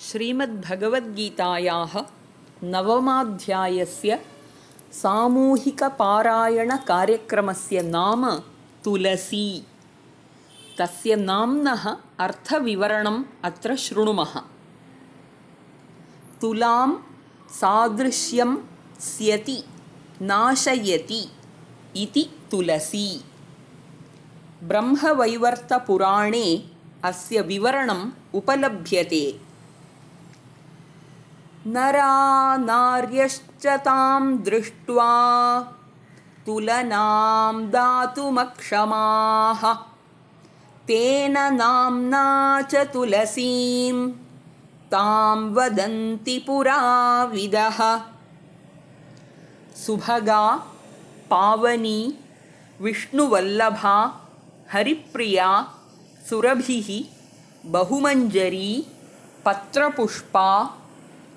श्रीमद्भगवद्गीतायाः नवमाध्यायस्य सामूहिकपारायणकार्यक्रमस्य नाम तुलसी। तस्य नाम्नः अर्थविवरणम् अत्र शृणुमः। तुलां सादृश्यं स्यति नाशयति इति तुलसी। ब्रह्मवैवर्तपुराणे अस्य विवरणम् उपलभ्यते नरा नार्यश्च तां दृष्ट्वा तुलनां दातुमक्षमाः। तेन नाम्ना च तुलसीं तां वदन्ति पुराविदः सुभगा पावनी विष्णुवल्लभा हरिप्रिया सुरभिः बहुमञ्जरी पत्रपुष्पा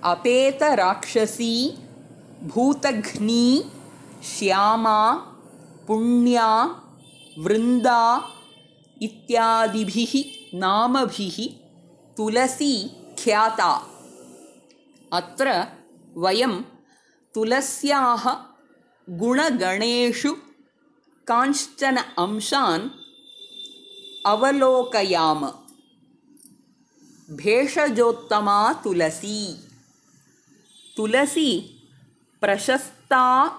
अपेतराक्षसी भूतघ्नी श्यामा पुण्या वृन्दा इत्यादिभिः नामभिः तुलसी ख्याता। अत्र वयं तुलस्याः गुणगणेषु कांश्चन अंशान् अवलोकयाम। भेषजोत्तमा तुलसी तुलसी प्रशस्ता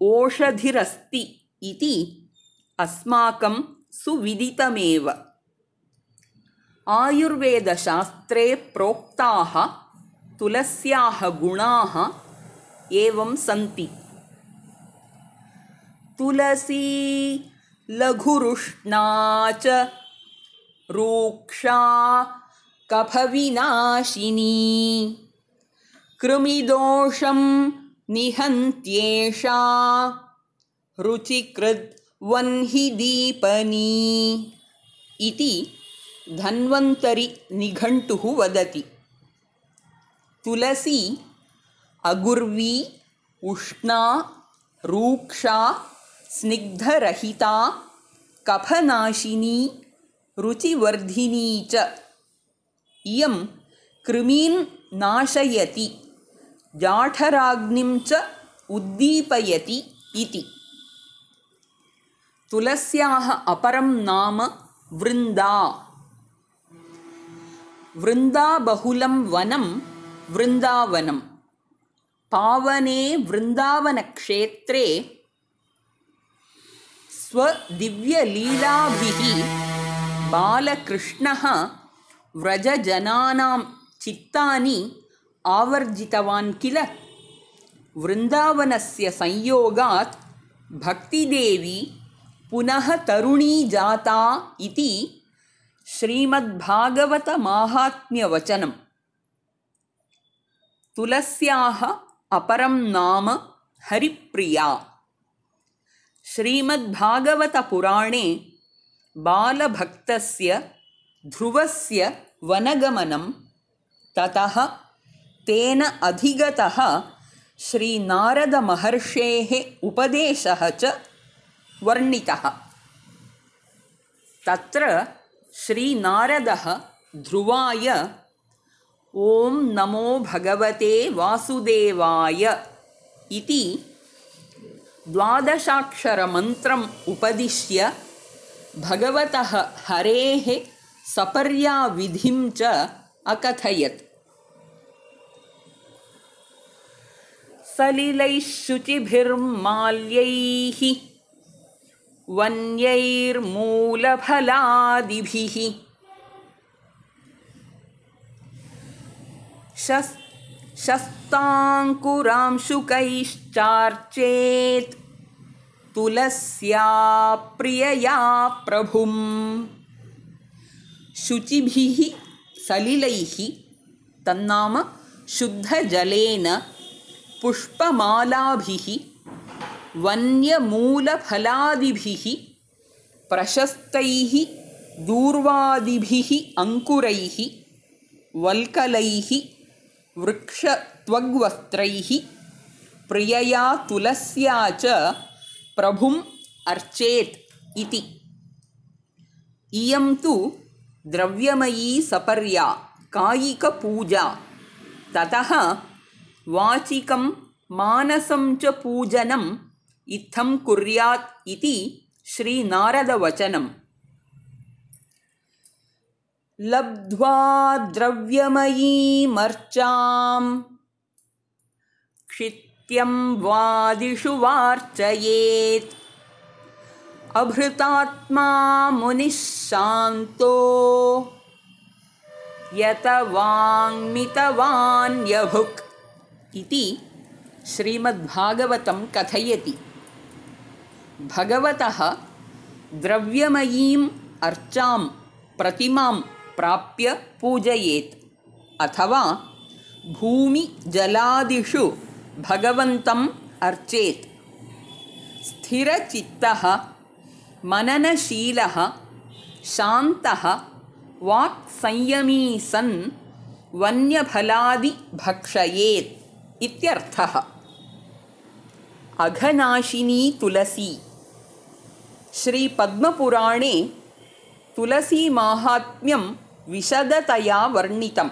ओषधिरस्ति इति अस्माकं सुविदितमेव। आयुर्वेदशास्त्रे प्रोक्ताः तुलस्याः गुणाः एवं सन्ति। तुलसी लघुरुष्णा च रूक्षा कफविनाशिनी कृमिदोषं निहन्त्येषा। रुचिकृद्वह्नि दीपनी। इति धन्वन्तरिनिघण्टुः वदति। तुलसी अगुर्वी उष्णा रूक्षा स्निग्धरहिता कफनाशिनी रुचिवर्धिनी च। इयं कृमीन् नाशयति जाठराग्निं च उद्दीपयति इति। तुलस्याः अपरं नाम वृन्दा। वृन्दाबहुलं वनं वृन्दावनं। पावने वृन्दावनक्षेत्रे स्वदिव्यलीलाभिः बालकृष्णः व्रजजनानां चित्तानि आवर्जितवान् किल? वृन्दावनस्य संयोगात् भक्तिदेवी पुनः तरुणी जाता इति श्रीमद्भागवतमाहात्म्यवचनम् तुलस्याः अपरं नाम हरिप्रिया। श्रीमद्भागवतपुराणे बालभक्तस्य ध्रुवस्य वनगमनं ततः तेन अधिगतः श्रीनारदमहर्षेः उपदेशः च वर्णितः। तत्र श्रीनारदः ध्रुवाय ॐ नमो भगवते वासुदेवाय इति द्वादशाक्षरमन्त्रम् उपदिश्य भगवतः हरेः सपर्याविधिं च अकथयत् शुचिभिर्माल्यैः शस्ताङ्कुरांशुकैश्चार्चेत् तुलस्या प्रियया प्रभुं शुचिभिः सलिलैः तन्नाम शुद्धजलेन पुष्पमालाभिः वन्यमूलफलादिभिः प्रशस्तैः दूर्वादिभिः अङ्कुरैः वल्कलैः वृक्षत्वग्वस्त्रैः प्रियया तुलस्या च प्रभुम् अर्चेत् इति। इयं तु द्रव्यमयी सपर्या कायिकपूजा ततः वाचिकं मानसं च पूजनम् इत्थं कुर्यात् इति श्रीनारदवचनम्। लब्ध्वा द्रव्यमयीमर्चां क्षित्यं वादिषु वार्चयेत्। अभृतात्मा मुनिः शान्तो यत वाङ्मितवान्यभुक् इति श्रीमद्भागवतं कथयति। भगवतः द्रव्यमयीम् अर्चां प्रतिमां प्राप्य पूजयेत् अथवा भूमिजलादिषु भगवन्तम् अर्चेत्। स्थिरचित्तः मननशीलः शान्तः वाक्संयमी सन् वन्यफलादि भक्षयेत् इत्यर्थः। अघनाशिनी तुलसी। श्रीपद्मपुराणे तुलसीमाहात्म्यं विशदतया वर्णितं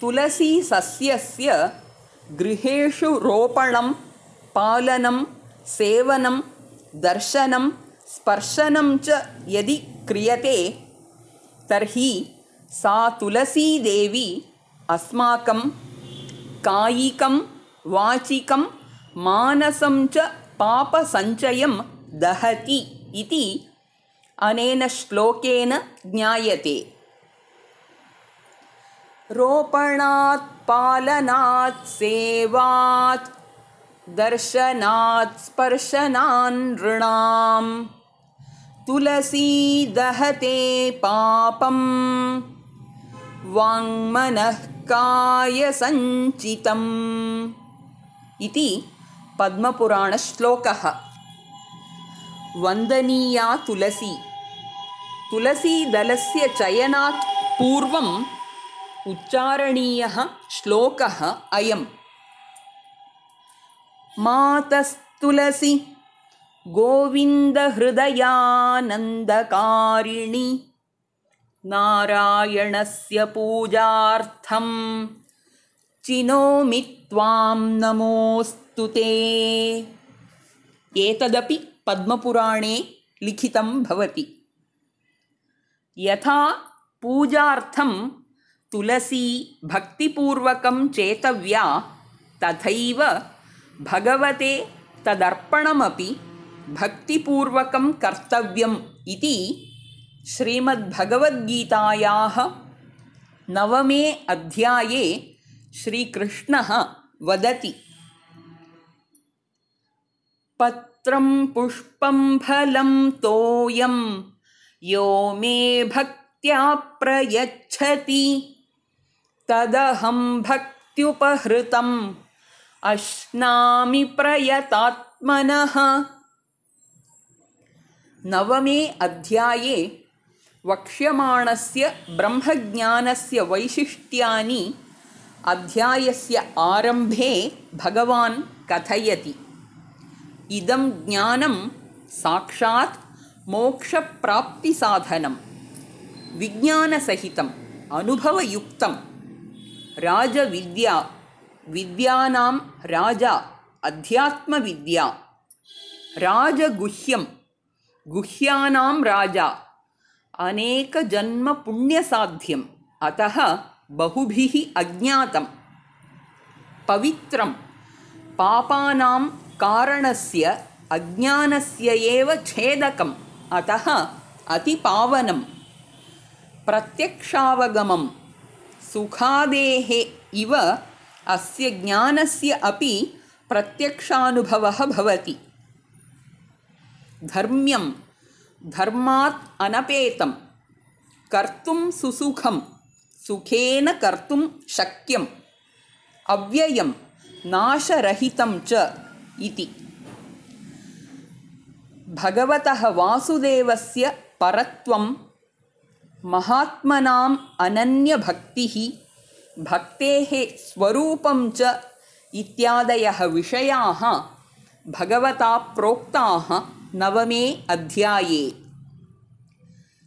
तुलसीसस्यस्य गृहेषु रोपणं पालनं सेवनं दर्शनं स्पर्शनं च यदि क्रियते तर्हि सा तुलसीदेवी अस्माकं कायिकं वाचिकं मानसं च पापसञ्चयं दहति इति अनेन श्लोकेन ज्ञायते। रोपणात् पालनात् सेवात् दर्शनात् स्पर्शनान् नृणां तुलसी दहते पापं वाङ्मनः इति पद्मपुराणश्लोकः। वन्दनीया तुलसी। तुलसीदलस्य चयनात् पूर्वम् उच्चारणीयः श्लोकः अयम्। मातस्तुलसी गोविन्दहृदयानन्दकारिणि नारायणस्य पूजार्थं चिनोमि त्वां नमोऽस्तु ते। एतदपि पद्मपुराणे लिखितं भवति। यथा पूजार्थं तुलसी भक्तिपूर्वकं चेतव्या तथैव भगवते तदर्पणमपि भक्तिपूर्वकं कर्तव्यम् इति श्रीमद्भगवद्गीतायाः नवमे अध्याये श्रीकृष्णः वदति पत्रं पुष्पं फलं तोयं यो मे भक्त्या प्रयच्छति। तदहं भक्त्युपहृतम् अश्नामि प्रयतात्मनः। नवमे अध्याये वक्ष्यमाणस्य ब्रह्मज्ञानस्य वैशिष्ट्यानि अध्यायस्य आरम्भे भगवान् कथयति। इदं ज्ञानं साक्षात् मोक्षप्राप्तिसाधनं विज्ञानसहितम् अनुभवयुक्तं राजविद्या विद्यानां राजा अध्यात्मविद्या। राजगुह्यं गुह्यानां राजा अनेकजन्मपुण्यसाध्यम् अतः बहुभिः अज्ञातं पवित्रं पापानां कारणस्य अज्ञानस्य एव छेदकम्। अतः अतिपावनं प्रत्यक्षावगमं सुखादेः इव अस्य ज्ञानस्य अपि प्रत्यक्षानुभवः भवति। धर्म्यं धर्मात् अनपेतं कर्तुं सुसुखं सुखेन कर्तुं शक्यम् अव्ययं नाशरहितं च इति। भगवतः वासुदेवस्य परत्वं महात्मनाम् अनन्यभक्तिः भक्तेः स्वरूपं च इत्यादयः विषयाः भगवता प्रोक्ताः नवमे अध्याये।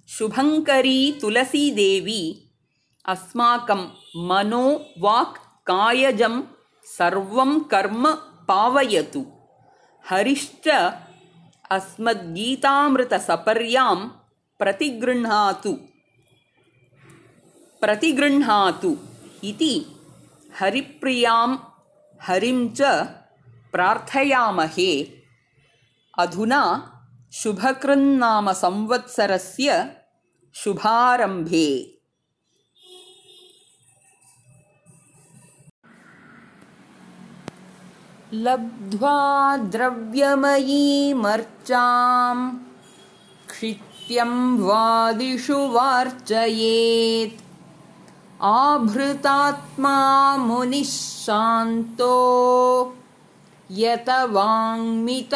शुभङ्करी तुलसीदेवी अस्माकं मनो वाक् कायजं सर्वं कर्म पावयतु। हरिश्च अस्मद्गीतामृतसपर्यां प्रतिगृह्णातु। प्रतिगृह्णातु इति हरिप्रियां हरिं च प्रार्थयामहे अधुना शुभकृन्नामसंवत्सरस्य शुभारम्भे। लब्ध्वा द्रव्यमयीमर्चां क्षित्यं वादिषु वार्चयेत्। आभृतात्मा मुनिः शान्तो यत वाङ्मितवान्यभुक्